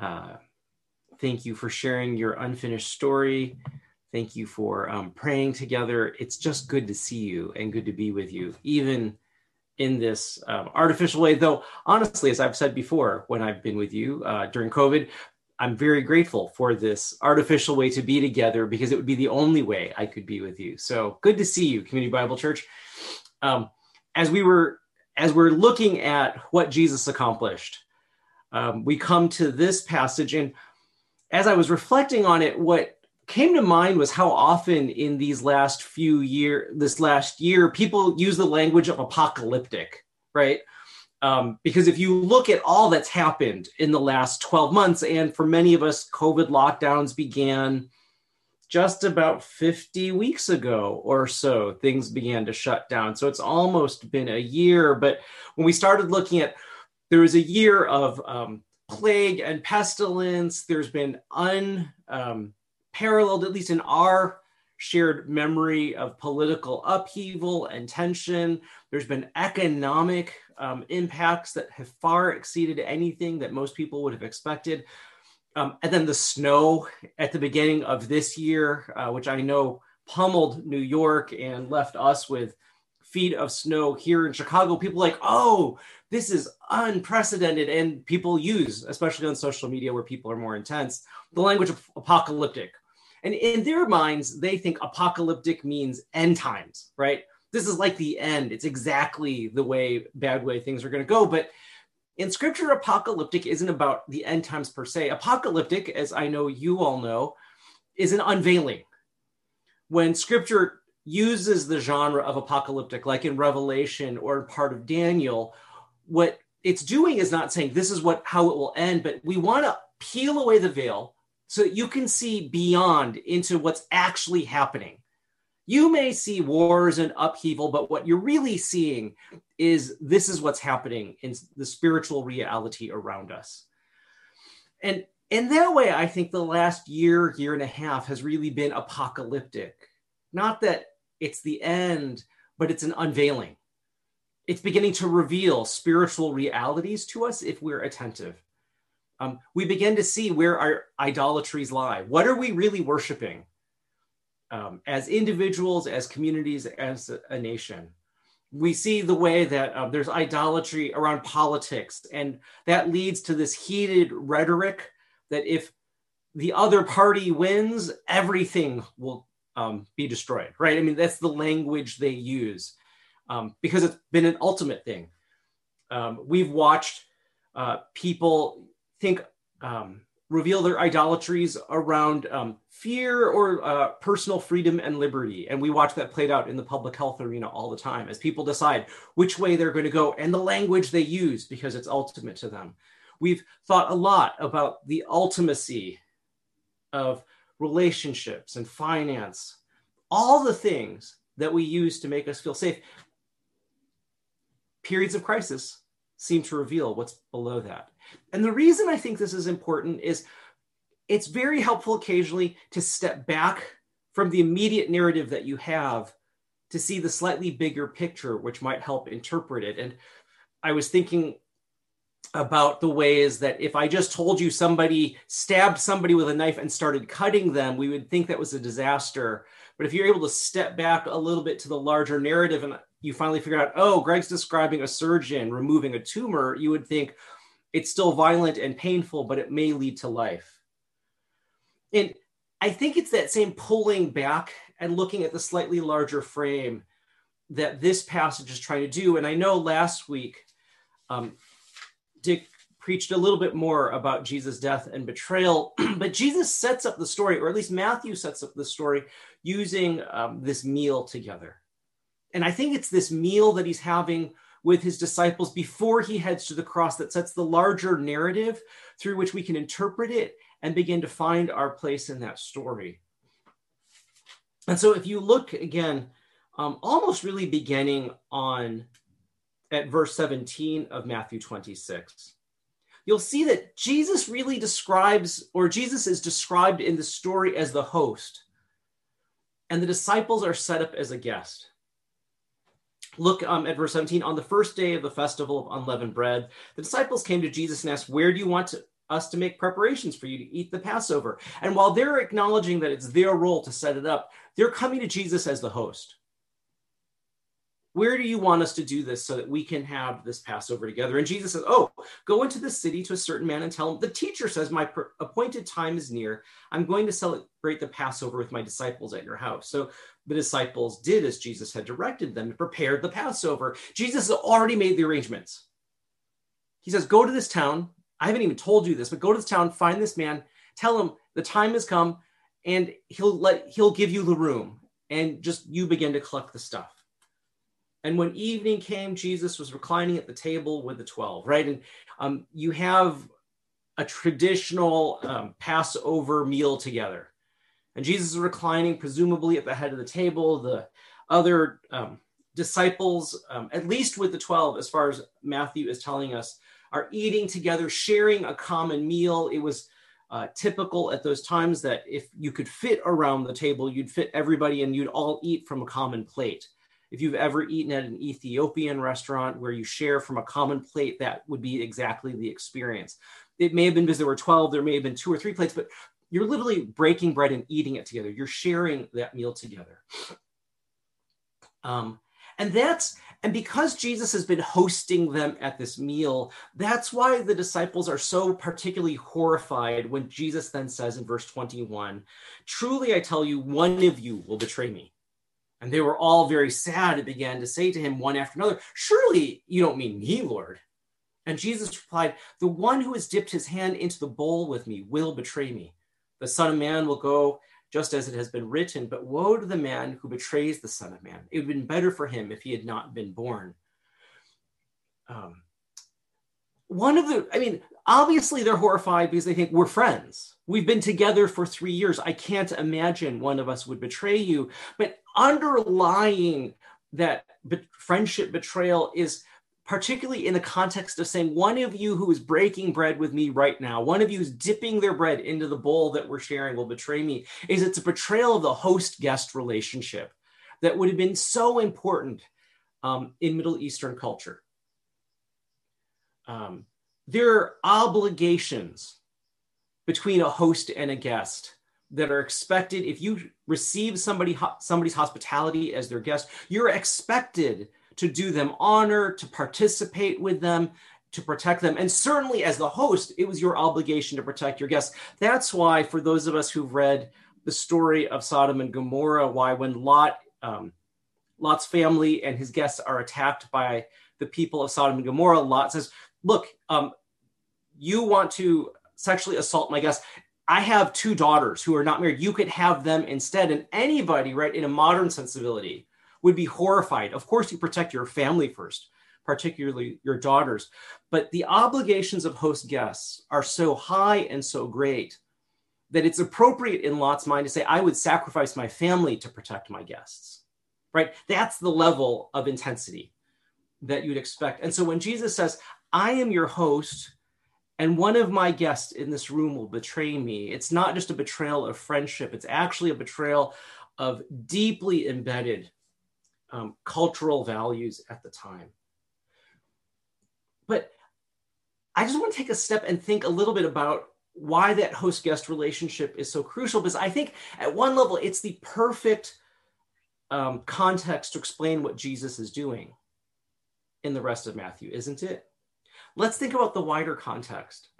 Uh, thank you for sharing your unfinished story. Thank you for um, praying together. It's just good to see you and good to be with you, even in this um, artificial way. Though, honestly, as I've said before, when I've been with you uh, during COVID, I'm very grateful for this artificial way to be together because it would be the only way I could be with you. So good to see you, Community Bible Church. Um, as we were as we're looking at what Jesus accomplished, um, we come to this passage, and as I was reflecting on it, what came to mind was how often in these last few year, this last year, people use the language of apocalyptic, right? Um, because if you look at all that's happened in the last 12 months, and for many of us, COVID lockdowns began just about 50 weeks ago or so, things began to shut down. So it's almost been a year. But when we started looking at, there was a year of um, plague and pestilence, there's been unparalleled, um, at least in our shared memory of political upheaval and tension. There's been economic um, impacts that have far exceeded anything that most people would have expected. Um, and then the snow at the beginning of this year, uh, which I know pummeled New York and left us with feet of snow here in Chicago. People like, oh, this is unprecedented. And people use, especially on social media where people are more intense, the language of apocalyptic and in their minds, they think apocalyptic means end times, right? This is like the end. It's exactly the way, bad way things are going to go. But in scripture, apocalyptic isn't about the end times per se. Apocalyptic, as I know you all know, is an unveiling. When scripture uses the genre of apocalyptic, like in Revelation or in part of Daniel, what it's doing is not saying this is what how it will end, but we want to peel away the veil so that you can see beyond into what's actually happening. You may see wars and upheaval, but what you're really seeing is this is what's happening in the spiritual reality around us. And in that way, I think the last year, year and a half has really been apocalyptic. Not that it's the end, but it's an unveiling. It's beginning to reveal spiritual realities to us if we're attentive um, we begin to see where our idolatries lie. What are we really worshiping um, as individuals, as communities, as a, nation? We see the way that uh, there's idolatry around politics, and that leads to this heated rhetoric that if the other party wins, everything will um, be destroyed, right? I mean, that's the language they use um, because it's been an ultimate thing. Um, we've watched uh, people think um, reveal their idolatries around um, fear or uh, personal freedom and liberty. And we watch that played out in the public health arena all the time as people decide which way they're going to go and the language they use because it's ultimate to them. We've thought a lot about the ultimacy of relationships and finance, all the things that we use to make us feel safe. Periods of crisis seem to reveal what's below that. And the reason I think this is important is it's very helpful occasionally to step back from the immediate narrative that you have to see the slightly bigger picture, which might help interpret it. And I was thinking about the ways that if I just told you somebody stabbed somebody with a knife and started cutting them, we would think that was a disaster. But if you're able to step back a little bit to the larger narrative and you finally figure out, oh, Greg's describing a surgeon removing a tumor, you would think, it's still violent and painful, but it may lead to life. And I think it's that same pulling back and looking at the slightly larger frame that this passage is trying to do. And I know last week, um, Dick preached a little bit more about Jesus' death and betrayal, but Jesus sets up the story, or at least Matthew sets up the story, using um, this meal together. And I think it's this meal that he's having with his disciples before he heads to the cross that sets the larger narrative through which we can interpret it and begin to find our place in that story. And so if you look again, um, almost really beginning on at verse 17 of Matthew 26, you'll see that Jesus really describes, or Jesus is described in the story as the host, and the disciples are set up as a guest. Look um, at verse 17. On the first day of the festival of unleavened bread, the disciples came to Jesus and asked, Where do you want to, us to make preparations for you to eat the Passover. And while they're acknowledging that it's their role to set it up, they're coming to Jesus as the host. Where do you want us to do this so that we can have this Passover together? And Jesus says, Oh, go into the city to a certain man and tell him, The teacher says, My appointed time is near. I'm going to celebrate the Passover with my disciples at your house. So the disciples did as Jesus had directed them, prepared the Passover. Jesus has already made the arrangements. He says, Go to this town. I haven't even told you this, but go to this town, find this man, tell him the time has come, and he'll let he'll give you the room. And just you begin to collect the stuff. And when evening came, Jesus was reclining at the table with the 12, right? And um, you have a traditional um, Passover meal together. And Jesus is reclining, presumably at the head of the table. The other um, disciples, um, at least with the 12, as far as Matthew is telling us, are eating together, sharing a common meal. It was uh, typical at those times that if you could fit around the table, you'd fit everybody and you'd all eat from a common plate. If you've ever eaten at an Ethiopian restaurant where you share from a common plate, that would be exactly the experience. It may have been because there were 12, there may have been two or three plates, but you're literally breaking bread and eating it together. You're sharing that meal together. Um, and that's and because Jesus has been hosting them at this meal, that's why the disciples are so particularly horrified when Jesus then says in verse 21, Truly I tell you, one of you will betray me. And they were all very sad and began to say to him one after another, Surely you don't mean me, Lord. And Jesus replied, The one who has dipped his hand into the bowl with me will betray me. The Son of Man will go just as it has been written, but woe to the man who betrays the Son of Man. It would have been better for him if he had not been born. Um, one of the, I mean, obviously they're horrified because they think we're friends. We've been together for three years. I can't imagine one of us would betray you. But underlying that be- friendship betrayal is particularly in the context of saying one of you who is breaking bread with me right now, one of you is dipping their bread into the bowl that we're sharing will betray me, is it's a betrayal of the host guest relationship that would have been so important um, in Middle Eastern culture. Um, there are obligations between a host and a guest that are expected if you receive somebody somebody's hospitality as their guest you're expected to do them honor, to participate with them, to protect them. And certainly as the host, it was your obligation to protect your guests. That's why, for those of us who've read the story of Sodom and Gomorrah, why when Lot, um, Lot's family and his guests are attacked by the people of Sodom and Gomorrah, Lot says, Look, um, you want to sexually assault my guests. I have two daughters who are not married. You could have them instead. And anybody, right, in a modern sensibility, would be horrified. Of course, you protect your family first, particularly your daughters. But the obligations of host guests are so high and so great that it's appropriate in Lot's mind to say, I would sacrifice my family to protect my guests. Right? That's the level of intensity that you'd expect. And so when Jesus says, I am your host, and one of my guests in this room will betray me, it's not just a betrayal of friendship, it's actually a betrayal of deeply embedded um, cultural values at the time. But I just want to take a step and think a little bit about why that host guest relationship is so crucial because I think at one level it's the perfect um, context to explain what Jesus is doing in the rest of Matthew, isn't it? Let's think about the wider context.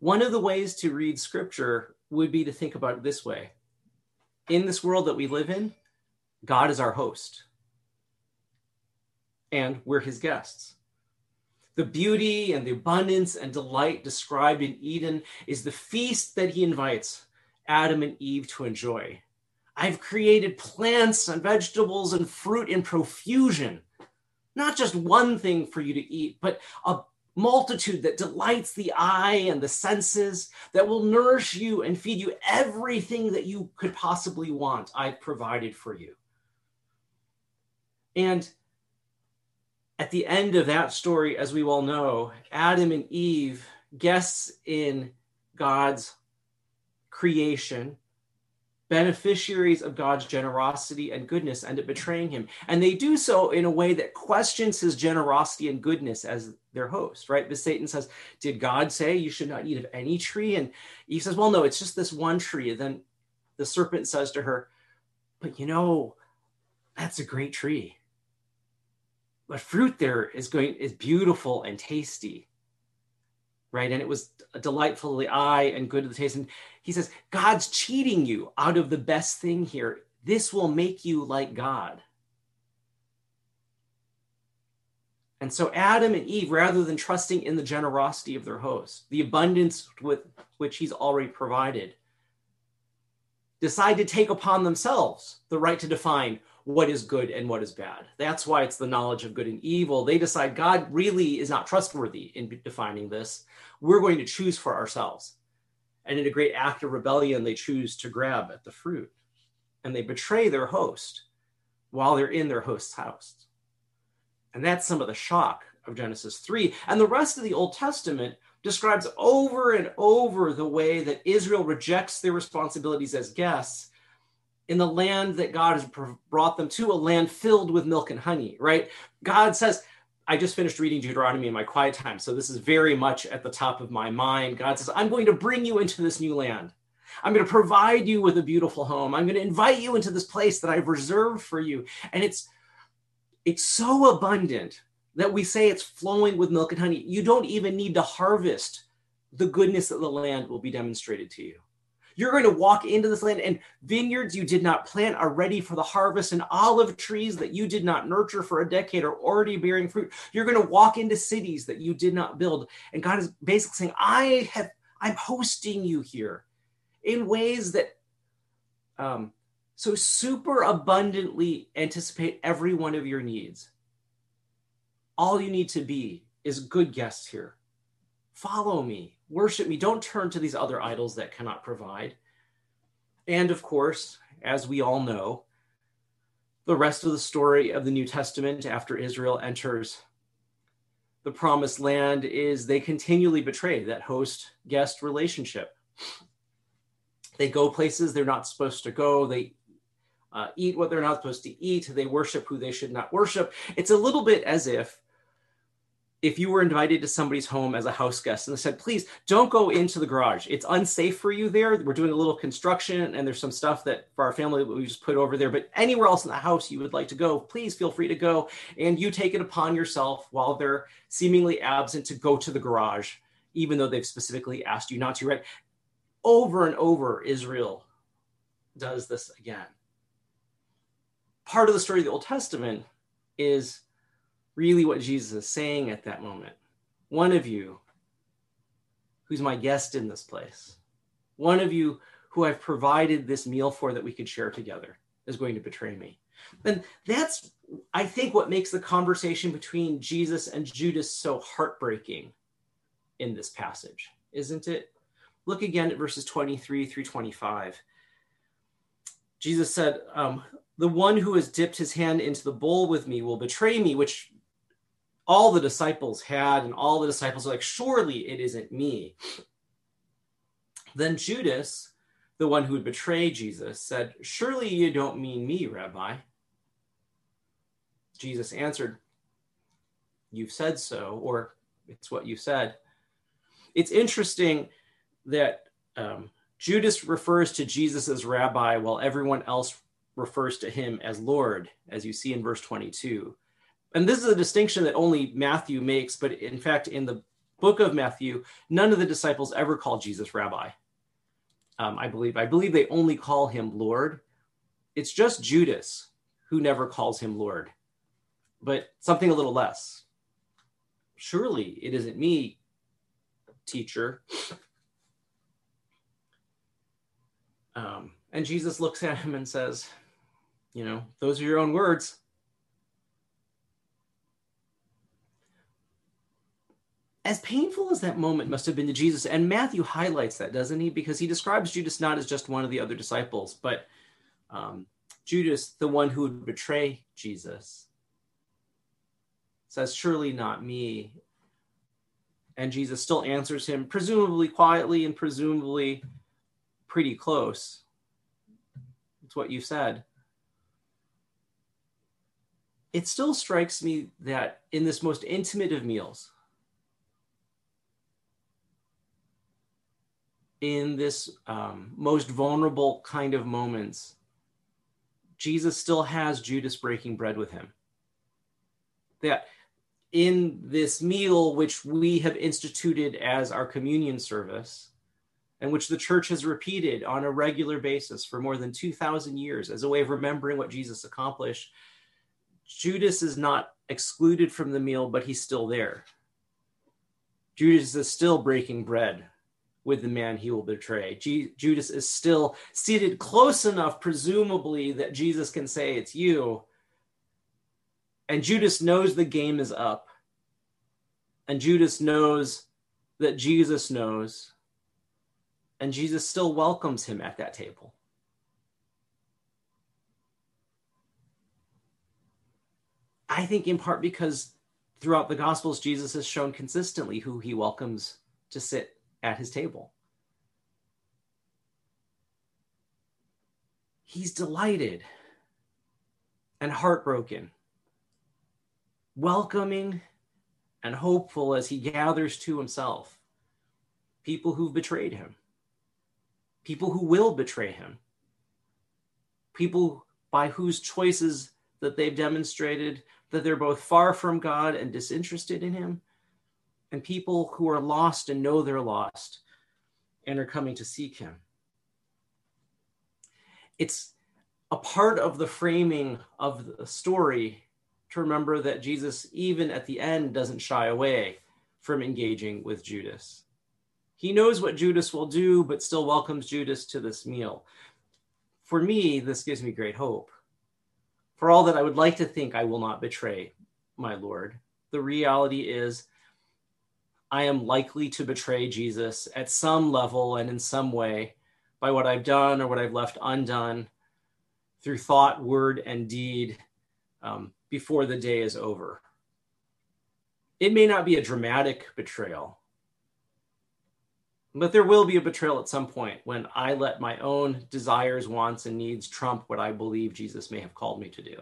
One of the ways to read scripture would be to think about it this way. In this world that we live in, God is our host, and we're his guests. The beauty and the abundance and delight described in Eden is the feast that he invites Adam and Eve to enjoy. I've created plants and vegetables and fruit in profusion, not just one thing for you to eat, but a multitude that delights the eye and the senses, that will nourish you and feed you everything that you could possibly want. I've provided for you. And at the end of that story, as we all know, Adam and Eve, guests in God's creation, beneficiaries of God's generosity and goodness, end up betraying him. And they do so in a way that questions his generosity and goodness as their host, right? Because Satan says, Did God say you should not eat of any tree? And he says, Well, no, it's just this one tree. And then the serpent says to her, But you know, that's a great tree. But fruit there is going is beautiful and tasty right? And it was delightful to the eye and good to the taste. And he says, God's cheating you out of the best thing here. This will make you like God. And so Adam and Eve, rather than trusting in the generosity of their host, the abundance with which he's already provided, decide to take upon themselves the right to define what is good and what is bad. That's why it's the knowledge of good and evil. They decide God really is not trustworthy in defining this. We're going to choose for ourselves. And in a great act of rebellion, they choose to grab at the fruit and they betray their host while they're in their host's house. And that's some of the shock of Genesis 3. And the rest of the Old Testament describes over and over the way that Israel rejects their responsibilities as guests in the land that God has brought them to, a land filled with milk and honey, right? God says, I just finished reading Deuteronomy in my quiet time, so this is very much at the top of my mind. God says, I'm going to bring you into this new land. I'm going to provide you with a beautiful home. I'm going to invite you into this place that I've reserved for you. And it's it's so abundant that we say it's flowing with milk and honey. You don't even need to harvest the goodness of the land will be demonstrated to you. You're going to walk into this land, and vineyards you did not plant are ready for the harvest, and olive trees that you did not nurture for a decade are already bearing fruit. You're going to walk into cities that you did not build. And God is basically saying, I have, I'm hosting you here in ways that um, so super abundantly anticipate every one of your needs. All you need to be is good guests here. Follow me worship me. Don't turn to these other idols that cannot provide. And of course, as we all know, the rest of the story of the New Testament after Israel enters the promised land is they continually betray that host guest relationship. They go places they're not supposed to go. They uh, eat what they're not supposed to eat. They worship who they should not worship. It's a little bit as if if you were invited to somebody's home as a house guest and they said, please don't go into the garage. It's unsafe for you there. We're doing a little construction and there's some stuff that for our family we just put over there. But anywhere else in the house you would like to go, please feel free to go. And you take it upon yourself while they're seemingly absent to go to the garage, even though they've specifically asked you not to, right? Over and over, Israel does this again. Part of the story of the Old Testament is really what Jesus is saying at that moment. One of you who's my guest in this place, one of you who I've provided this meal for that we could share together is going to betray me. And that's, I think, what makes the conversation between Jesus and Judas so heartbreaking in this passage, isn't it? Look again at verses 23 through 25. Jesus said, um, The one who has dipped his hand into the bowl with me will betray me, which all the disciples had, and all the disciples are like, surely it isn't me. Then Judas, the one who would betray Jesus, said, Surely you don't mean me, Rabbi. Jesus answered, You've said so, or it's what you said. It's interesting that um, Judas refers to Jesus as rabbi while everyone else refers to him as Lord, as you see in verse 22 and this is a distinction that only Matthew makes, but in fact, in the book of Matthew, none of the disciples ever call Jesus rabbi. Um, I believe. I believe they only call him Lord. It's just Judas who never calls him Lord, but something a little less. Surely it isn't me, teacher. Um, and Jesus looks at him and says, You know, those are your own words. As painful as that moment must have been to Jesus, and Matthew highlights that, doesn't he? Because he describes Judas not as just one of the other disciples, but um, Judas, the one who would betray Jesus, says, Surely not me. And Jesus still answers him, presumably quietly and presumably pretty close. It's what you said. It still strikes me that in this most intimate of meals, in this um, most vulnerable kind of moments, Jesus still has Judas breaking bread with him. That in this meal, which we have instituted as our communion service, and which the church has repeated on a regular basis for more than 2,000 years as a way of remembering what Jesus accomplished, Judas is not excluded from the meal, but he's still there. Judas is still breaking bread with the man he will betray. G- Judas is still seated close enough, presumably, that Jesus can say, It's you. And Judas knows the game is up. And Judas knows that Jesus knows. And Jesus still welcomes him at that table. I think in part because throughout the Gospels, Jesus has shown consistently who he welcomes to sit at his table. He's delighted and heartbroken, welcoming and hopeful as he gathers to himself people who've betrayed him, people who will betray him, people by whose choices that they've demonstrated that they're both far from God and disinterested in him, and people who are lost and know they're lost and are coming to seek him. It's a part of the framing of the story to remember that Jesus, even at the end, doesn't shy away from engaging with Judas. He knows what Judas will do, but still welcomes Judas to this meal. For me, this gives me great hope. For all that I would like to think I will not betray my Lord, the reality is I am likely to betray Jesus at some level and in some way by what I've done or what I've left undone through thought, word, and deed um, before the day is over. It may not be a dramatic betrayal, but there will be a betrayal at some point when I let my own desires, wants, and needs trump what I believe Jesus may have called me to do.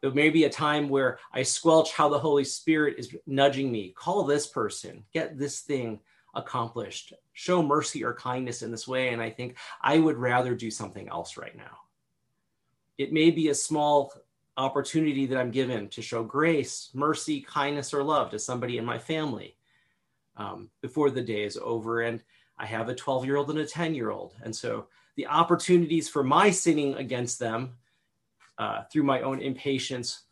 There may be a time where I squelch how the Holy Spirit is nudging me. Call this person, get this thing accomplished, show mercy or kindness in this way. And I think I would rather do something else right now. It may be a small opportunity that I'm given to show grace, mercy, kindness, or love to somebody in my family um, before the day is over. And I have a 12 year old and a 10 year old. And so the opportunities for my sinning against them uh, through my own impatience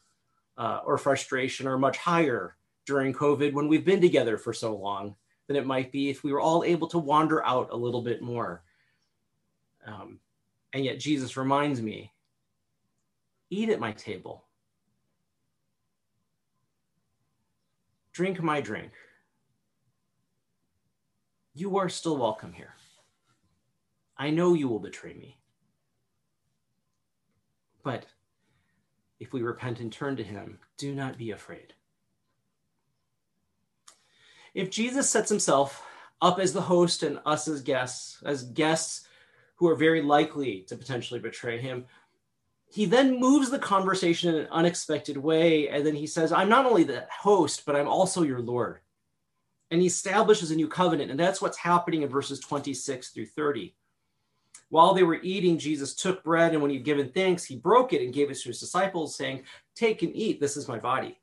uh, or frustration are much higher during COVID when we've been together for so long than it might be if we were all able to wander out a little bit more. Um, and yet, Jesus reminds me eat at my table, drink my drink. You are still welcome here. I know you will betray me. But if we repent and turn to him, do not be afraid. If Jesus sets himself up as the host and us as guests, as guests who are very likely to potentially betray him, he then moves the conversation in an unexpected way. And then he says, I'm not only the host, but I'm also your Lord. And he establishes a new covenant. And that's what's happening in verses 26 through 30. While they were eating, Jesus took bread, and when he'd given thanks, he broke it and gave it to his disciples, saying, Take and eat, this is my body.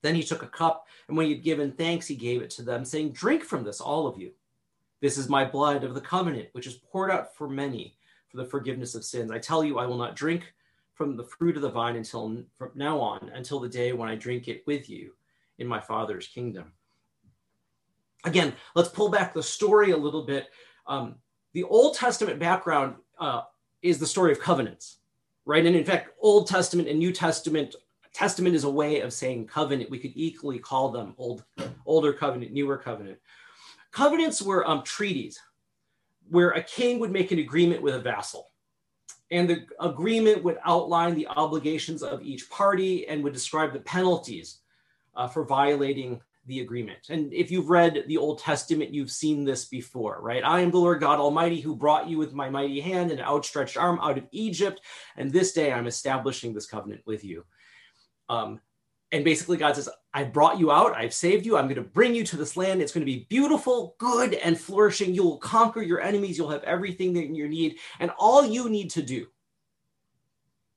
Then he took a cup, and when he had given thanks, he gave it to them, saying, Drink from this, all of you. This is my blood of the covenant, which is poured out for many for the forgiveness of sins. I tell you, I will not drink from the fruit of the vine until from now on, until the day when I drink it with you in my Father's kingdom. Again, let's pull back the story a little bit. Um, the Old Testament background uh, is the story of covenants, right? And in fact, Old Testament and New Testament Testament is a way of saying covenant. We could equally call them old, older covenant, newer covenant. Covenants were um, treaties where a king would make an agreement with a vassal. And the agreement would outline the obligations of each party and would describe the penalties uh, for violating the agreement. And if you've read the Old Testament, you've seen this before, right? I am the Lord God Almighty who brought you with my mighty hand and outstretched arm out of Egypt. And this day I'm establishing this covenant with you. Um, and basically, God says, I brought you out, I've saved you, I'm going to bring you to this land. It's going to be beautiful, good, and flourishing. You'll conquer your enemies, you'll have everything that you need. And all you need to do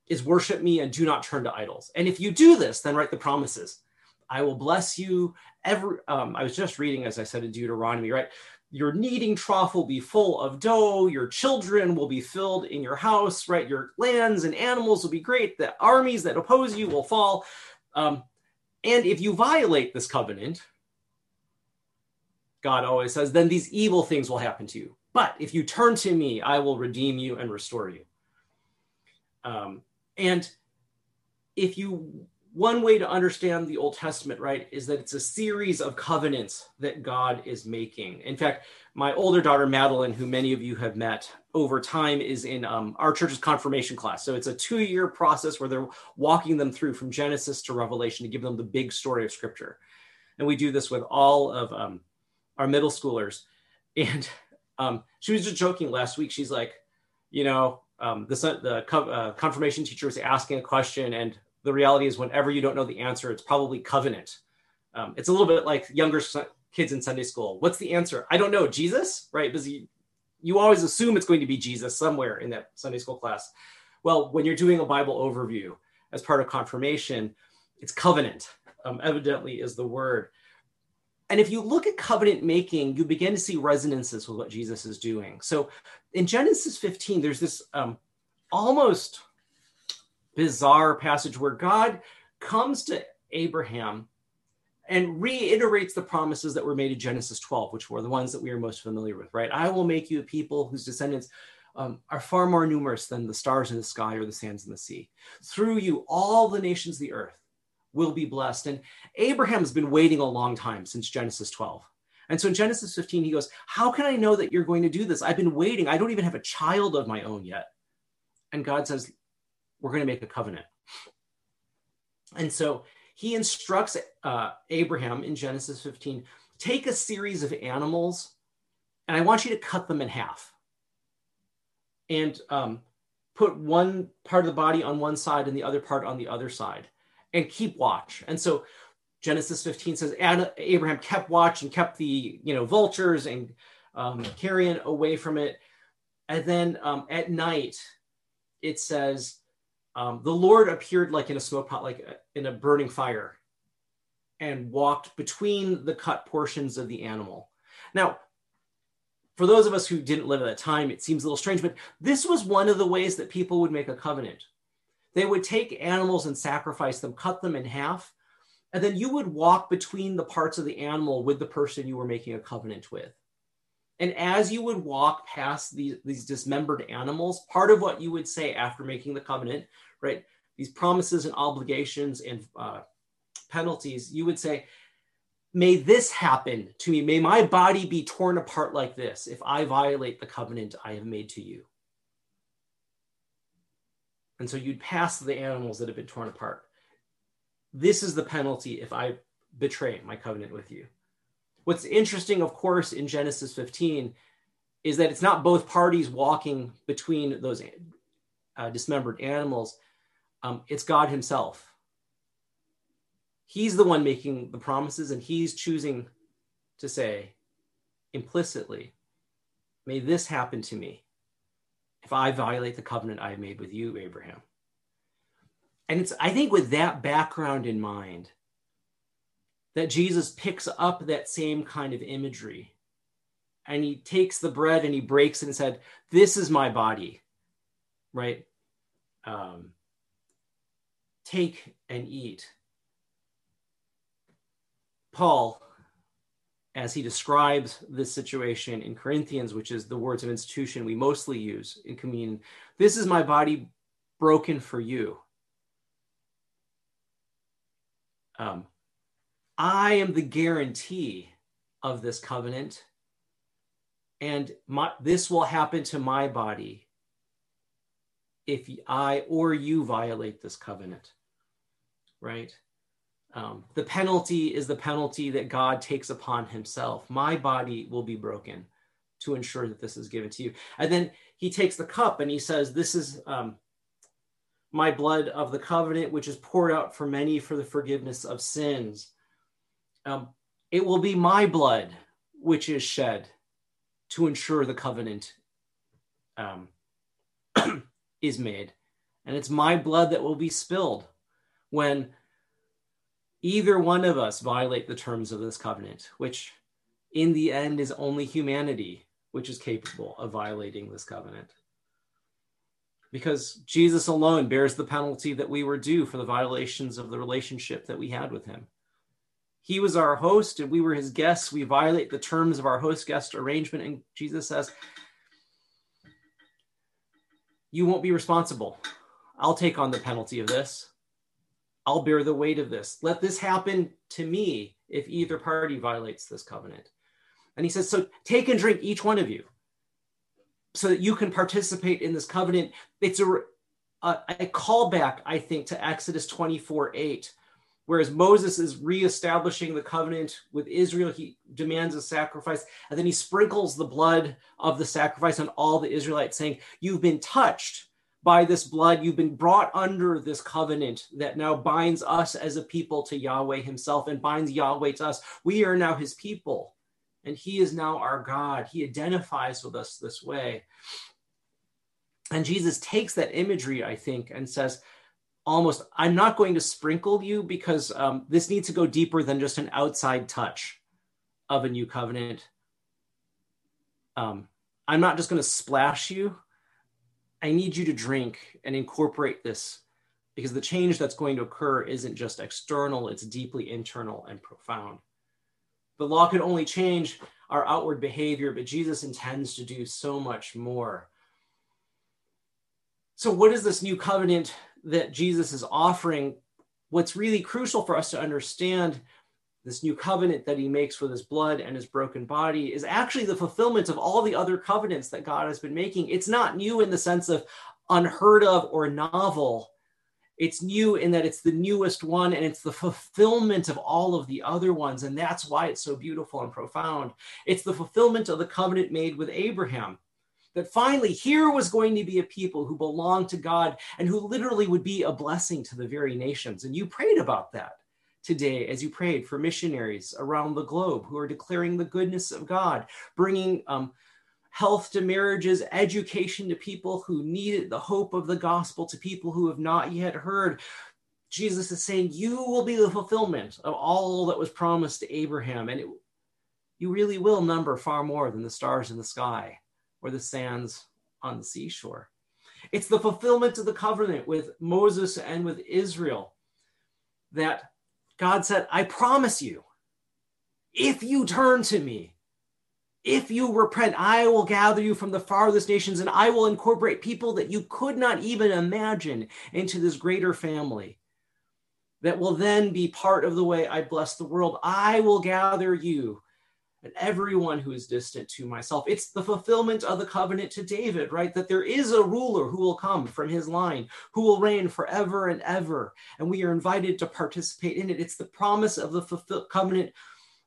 is worship me and do not turn to idols. And if you do this, then write the promises. I will bless you. Every um, I was just reading, as I said in Deuteronomy, right? Your kneading trough will be full of dough. Your children will be filled in your house, right? Your lands and animals will be great. The armies that oppose you will fall. Um, and if you violate this covenant, God always says, then these evil things will happen to you. But if you turn to me, I will redeem you and restore you. Um, and if you one way to understand the Old Testament, right, is that it's a series of covenants that God is making. In fact, my older daughter, Madeline, who many of you have met over time, is in um, our church's confirmation class. So it's a two year process where they're walking them through from Genesis to Revelation to give them the big story of Scripture. And we do this with all of um, our middle schoolers. And um, she was just joking last week. She's like, you know, um, the, the uh, confirmation teacher was asking a question, and the reality is whenever you don't know the answer it's probably covenant. Um, it's a little bit like younger kids in sunday school. What's the answer? I don't know. Jesus? Right? Because you, you always assume it's going to be jesus somewhere in that sunday school class. Well when you're doing a bible overview as part of confirmation it's covenant um, evidently is the word. And if you look at covenant making, you begin to see resonances with what Jesus is doing. So in Genesis 15, there's this um, almost bizarre passage where God comes to Abraham and reiterates the promises that were made in Genesis 12, which were the ones that we are most familiar with, right? I will make you a people whose descendants um, are far more numerous than the stars in the sky or the sands in the sea. Through you, all the nations of the earth will be blessed. And Abraham's been waiting a long time since Genesis 12. And so in Genesis 15, he goes, How can I know that you're going to do this? I've been waiting. I don't even have a child of my own yet. And God says, we're going to make a covenant. And so he instructs uh, Abraham in Genesis 15 take a series of animals, and I want you to cut them in half. And um, put one part of the body on one side and the other part on the other side, and keep watch. And so Genesis 15 says Abraham kept watch and kept the you know vultures and um, carrion away from it. And then um, at night, it says um, the Lord appeared like in a smoke pot, like in a burning fire, and walked between the cut portions of the animal. Now, for those of us who didn't live at that time, it seems a little strange, but this was one of the ways that people would make a covenant. They would take animals and sacrifice them, cut them in half, and then you would walk between the parts of the animal with the person you were making a covenant with. And as you would walk past these, these dismembered animals, part of what you would say after making the covenant right? These promises and obligations and uh, penalties, you would say, May this happen to me. May my body be torn apart like this if I violate the covenant I have made to you. And so you'd pass the animals that have been torn apart. This is the penalty if I betray my covenant with you. What's interesting, of course, in Genesis 15 is that it's not both parties walking between those uh, dismembered animals, um, it's God Himself. He's the one making the promises, and He's choosing to say implicitly, May this happen to me if I violate the covenant I made with you, Abraham. And it's, I think, with that background in mind, that Jesus picks up that same kind of imagery and he takes the bread and he breaks it and said, This is my body, right? Um, take and eat. Paul, as he describes this situation in Corinthians, which is the words of institution we mostly use in communion, this is my body broken for you. Um, I am the guarantee of this covenant, and my, this will happen to my body if I or you violate this covenant right? um, the penalty is the penalty that God takes upon himself. My body will be broken to ensure that this is given to you. And then he takes the cup and he says, This is um, my blood of the covenant, which is poured out for many for the forgiveness of sins. Um, it will be my blood which is shed to ensure the covenant um, is made. And it's my blood that will be spilled when either one of us violate the terms of this covenant, which in the end is only humanity which is capable of violating this covenant. Because Jesus alone bears the penalty that we were due for the violations of the relationship that we had with him. He was our host and we were his guests. We violate the terms of our host guest arrangement. And Jesus says, You won't be responsible. I'll take on the penalty of this. I'll bear the weight of this. Let this happen to me if either party violates this covenant. And he says, So take and drink each one of you so that you can participate in this covenant. It's a, a, a callback, I think, to Exodus 24 8 Whereas Moses is reestablishing the covenant with Israel, he demands a sacrifice, and then he sprinkles the blood of the sacrifice on all the Israelites, saying, You've been touched by this blood. You've been brought under this covenant that now binds us as a people to Yahweh himself and binds Yahweh to us. We are now his people, and he is now our God. He identifies with us this way. And Jesus takes that imagery, I think, and says, almost i'm not going to sprinkle you because um, this needs to go deeper than just an outside touch of a new covenant um, i'm not just going to splash you i need you to drink and incorporate this because the change that's going to occur isn't just external it's deeply internal and profound. The law can only change our outward behavior but jesus intends to do so much more. So what is this new covenant that Jesus is offering, what's really crucial for us to understand this new covenant that he makes with his blood and his broken body is actually the fulfillment of all the other covenants that God has been making. It's not new in the sense of unheard of or novel. It's new in that it's the newest one and it's the fulfillment of all of the other ones. And that's why it's so beautiful and profound. It's the fulfillment of the covenant made with Abraham that finally here was going to be a people who belonged to God and who literally would be a blessing to the very nations. And you prayed about that today as you prayed for missionaries around the globe who are declaring the goodness of God, bringing um, health to marriages, education to people who need it, the hope of the gospel to people who have not yet heard. Jesus is saying, You will be the fulfillment of all that was promised to Abraham. And it, you really will number far more than the stars in the sky or the sands on the seashore. It's the fulfillment of the covenant with Moses and with Israel that God said, I promise you, if you turn to me, if you repent, I will gather you from the farthest nations and I will incorporate people that you could not even imagine into this greater family that will then be part of the way I bless the world. I will gather you and everyone who is distant to myself. It's the fulfillment of the covenant to David, right? That there is a ruler who will come from his line, who will reign forever and ever. And we are invited to participate in it. It's the promise of the fulfill- covenant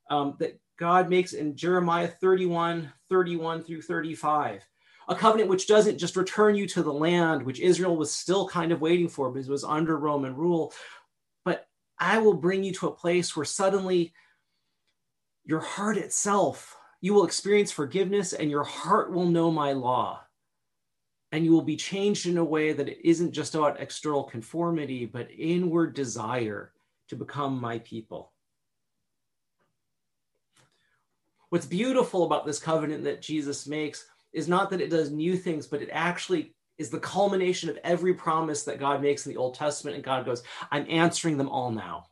um, that God makes in Jeremiah 31, 31 through 35. A covenant which doesn't just return you to the land, which Israel was still kind of waiting for because it was under Roman rule, but I will bring you to a place where suddenly your heart itself, you will experience forgiveness and your heart will know my law. And you will be changed in a way that it isn't just about external conformity, but inward desire to become my people. What's beautiful about this covenant that Jesus makes is not that it does new things, but it actually is the culmination of every promise that God makes in the Old Testament. And God goes, I'm answering them all now.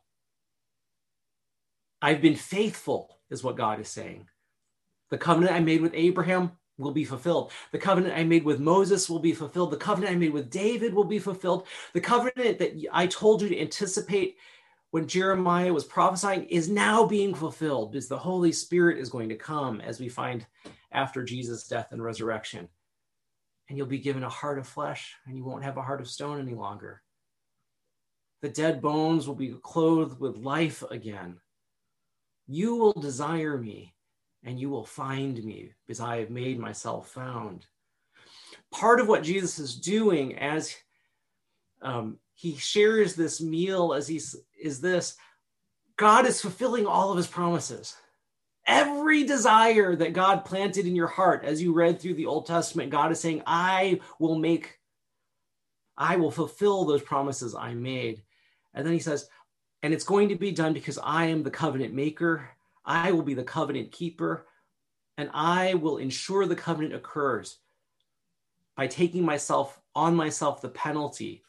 I've been faithful is what God is saying. The covenant I made with Abraham will be fulfilled. The covenant I made with Moses will be fulfilled. The covenant I made with David will be fulfilled. The covenant that I told you to anticipate when Jeremiah was prophesying is now being fulfilled because the Holy Spirit is going to come as we find after Jesus' death and resurrection. And you'll be given a heart of flesh and you won't have a heart of stone any longer. The dead bones will be clothed with life again. You will desire me, and you will find me, because I have made myself found. Part of what Jesus is doing as um, he shares this meal as he's is this God is fulfilling all of his promises. Every desire that God planted in your heart as you read through the Old Testament, God is saying, I will make, I will fulfill those promises I made. And then he says, and it's going to be done because I am the covenant maker. I will be the covenant keeper, and I will ensure the covenant occurs by taking myself on myself the penalty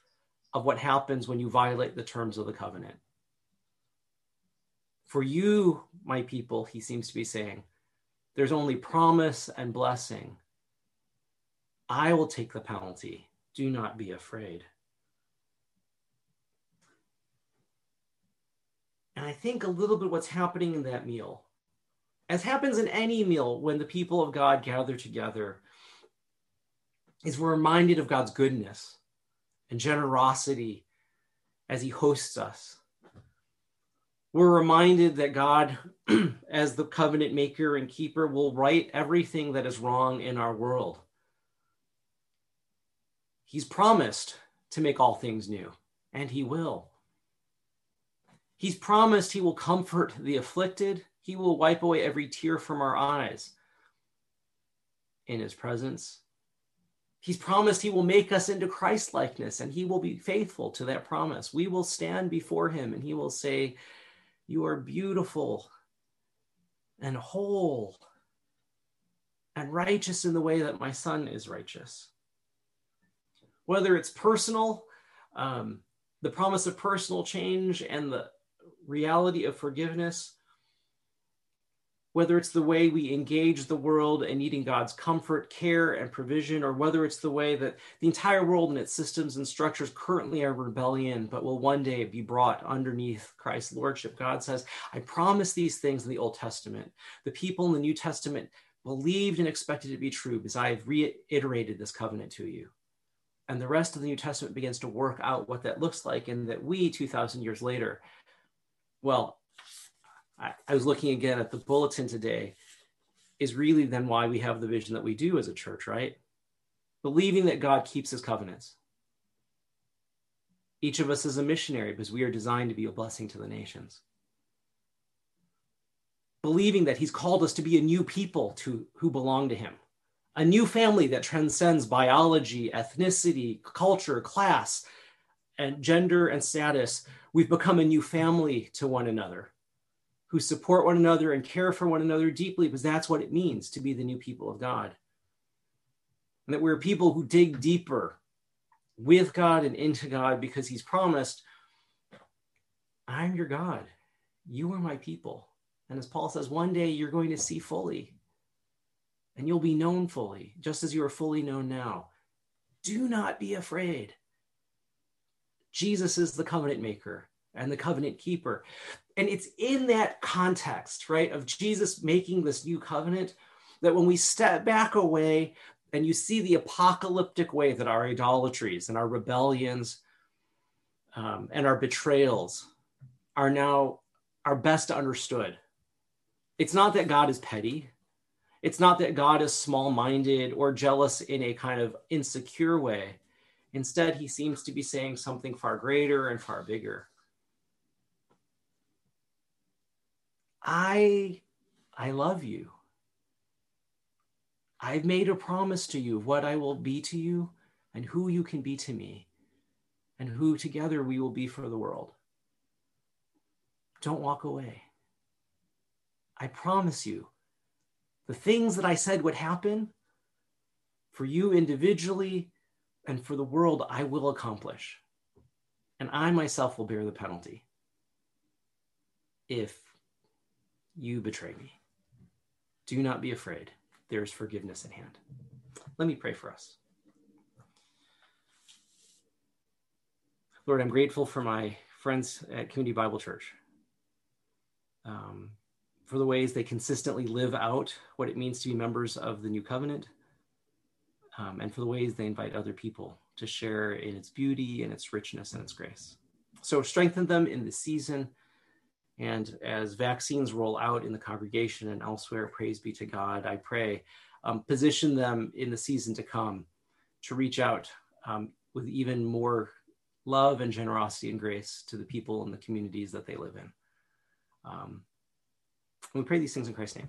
of what happens when you violate the terms of the covenant. For you, my people, he seems to be saying, there's only promise and blessing. I will take the penalty. Do not be afraid. I think a little bit what's happening in that meal, as happens in any meal when the people of God gather together, is we're reminded of God's goodness and generosity as he hosts us. We're reminded that God, as the covenant maker and keeper, will right everything that is wrong in our world. He's promised to make all things new, and he will. He's promised he will comfort the afflicted, he will wipe away every tear from our eyes in his presence He's promised he will make us into Christ likeness and he will be faithful to that promise. We will stand before him and he will say, You are beautiful and whole and righteous in the way that my son is righteous. Whether it's personal, um, the promise of personal change and the reality of forgiveness, whether it's the way we engage the world and needing God's comfort, care, and provision, or whether it's the way that the entire world and its systems and structures currently are rebellion, but will one day be brought underneath Christ's lordship. God says, I promise these things in the Old Testament. The people in the New Testament believed and expected it to be true because I have reiterated this covenant to you. And the rest of the New Testament begins to work out what that looks like, and that we, 2,000 years later, well, I, I was looking again at the bulletin today, is really then why we have the vision that we do as a church, right? Believing that God keeps his covenants. Each of us is a missionary because we are designed to be a blessing to the nations. Believing that he's called us to be a new people to, who belong to him, a new family that transcends biology, ethnicity, culture, class, and gender and status. We've become a new family to one another who support one another and care for one another deeply, because that's what it means to be the new people of God. And that we're people who dig deeper with God and into God because He's promised, I'm your God. You are my people. And as Paul says, one day you're going to see fully and you'll be known fully, just as you are fully known now. Do not be afraid. Jesus is the covenant maker and the covenant keeper. And it's in that context, right, of Jesus making this new covenant that when we step back away and you see the apocalyptic way that our idolatries and our rebellions um, and our betrayals are now are best understood. It's not that God is petty. It's not that God is small minded or jealous in a kind of insecure way. Instead, he seems to be saying something far greater and far bigger. I I love you. I've made a promise to you of what I will be to you and who you can be to me and who together we will be for the world. Don't walk away. I promise you, the things that I said would happen for you individually and for the world, I will accomplish. And I myself will bear the penalty if you betray me. Do not be afraid. There is forgiveness at hand. Let me pray for us. Lord, I'm grateful for my friends at Community Bible Church, um, for the ways they consistently live out what it means to be members of the new covenant, um, and for the ways they invite other people to share in its beauty and its richness and its grace. so strengthen them in the season. And as vaccines roll out in the congregation and elsewhere, praise be to God, I pray, um, position them in the season to come to reach out um, with even more love and generosity and grace to the people and the communities that they live in. Um, we pray these things in Christ's name.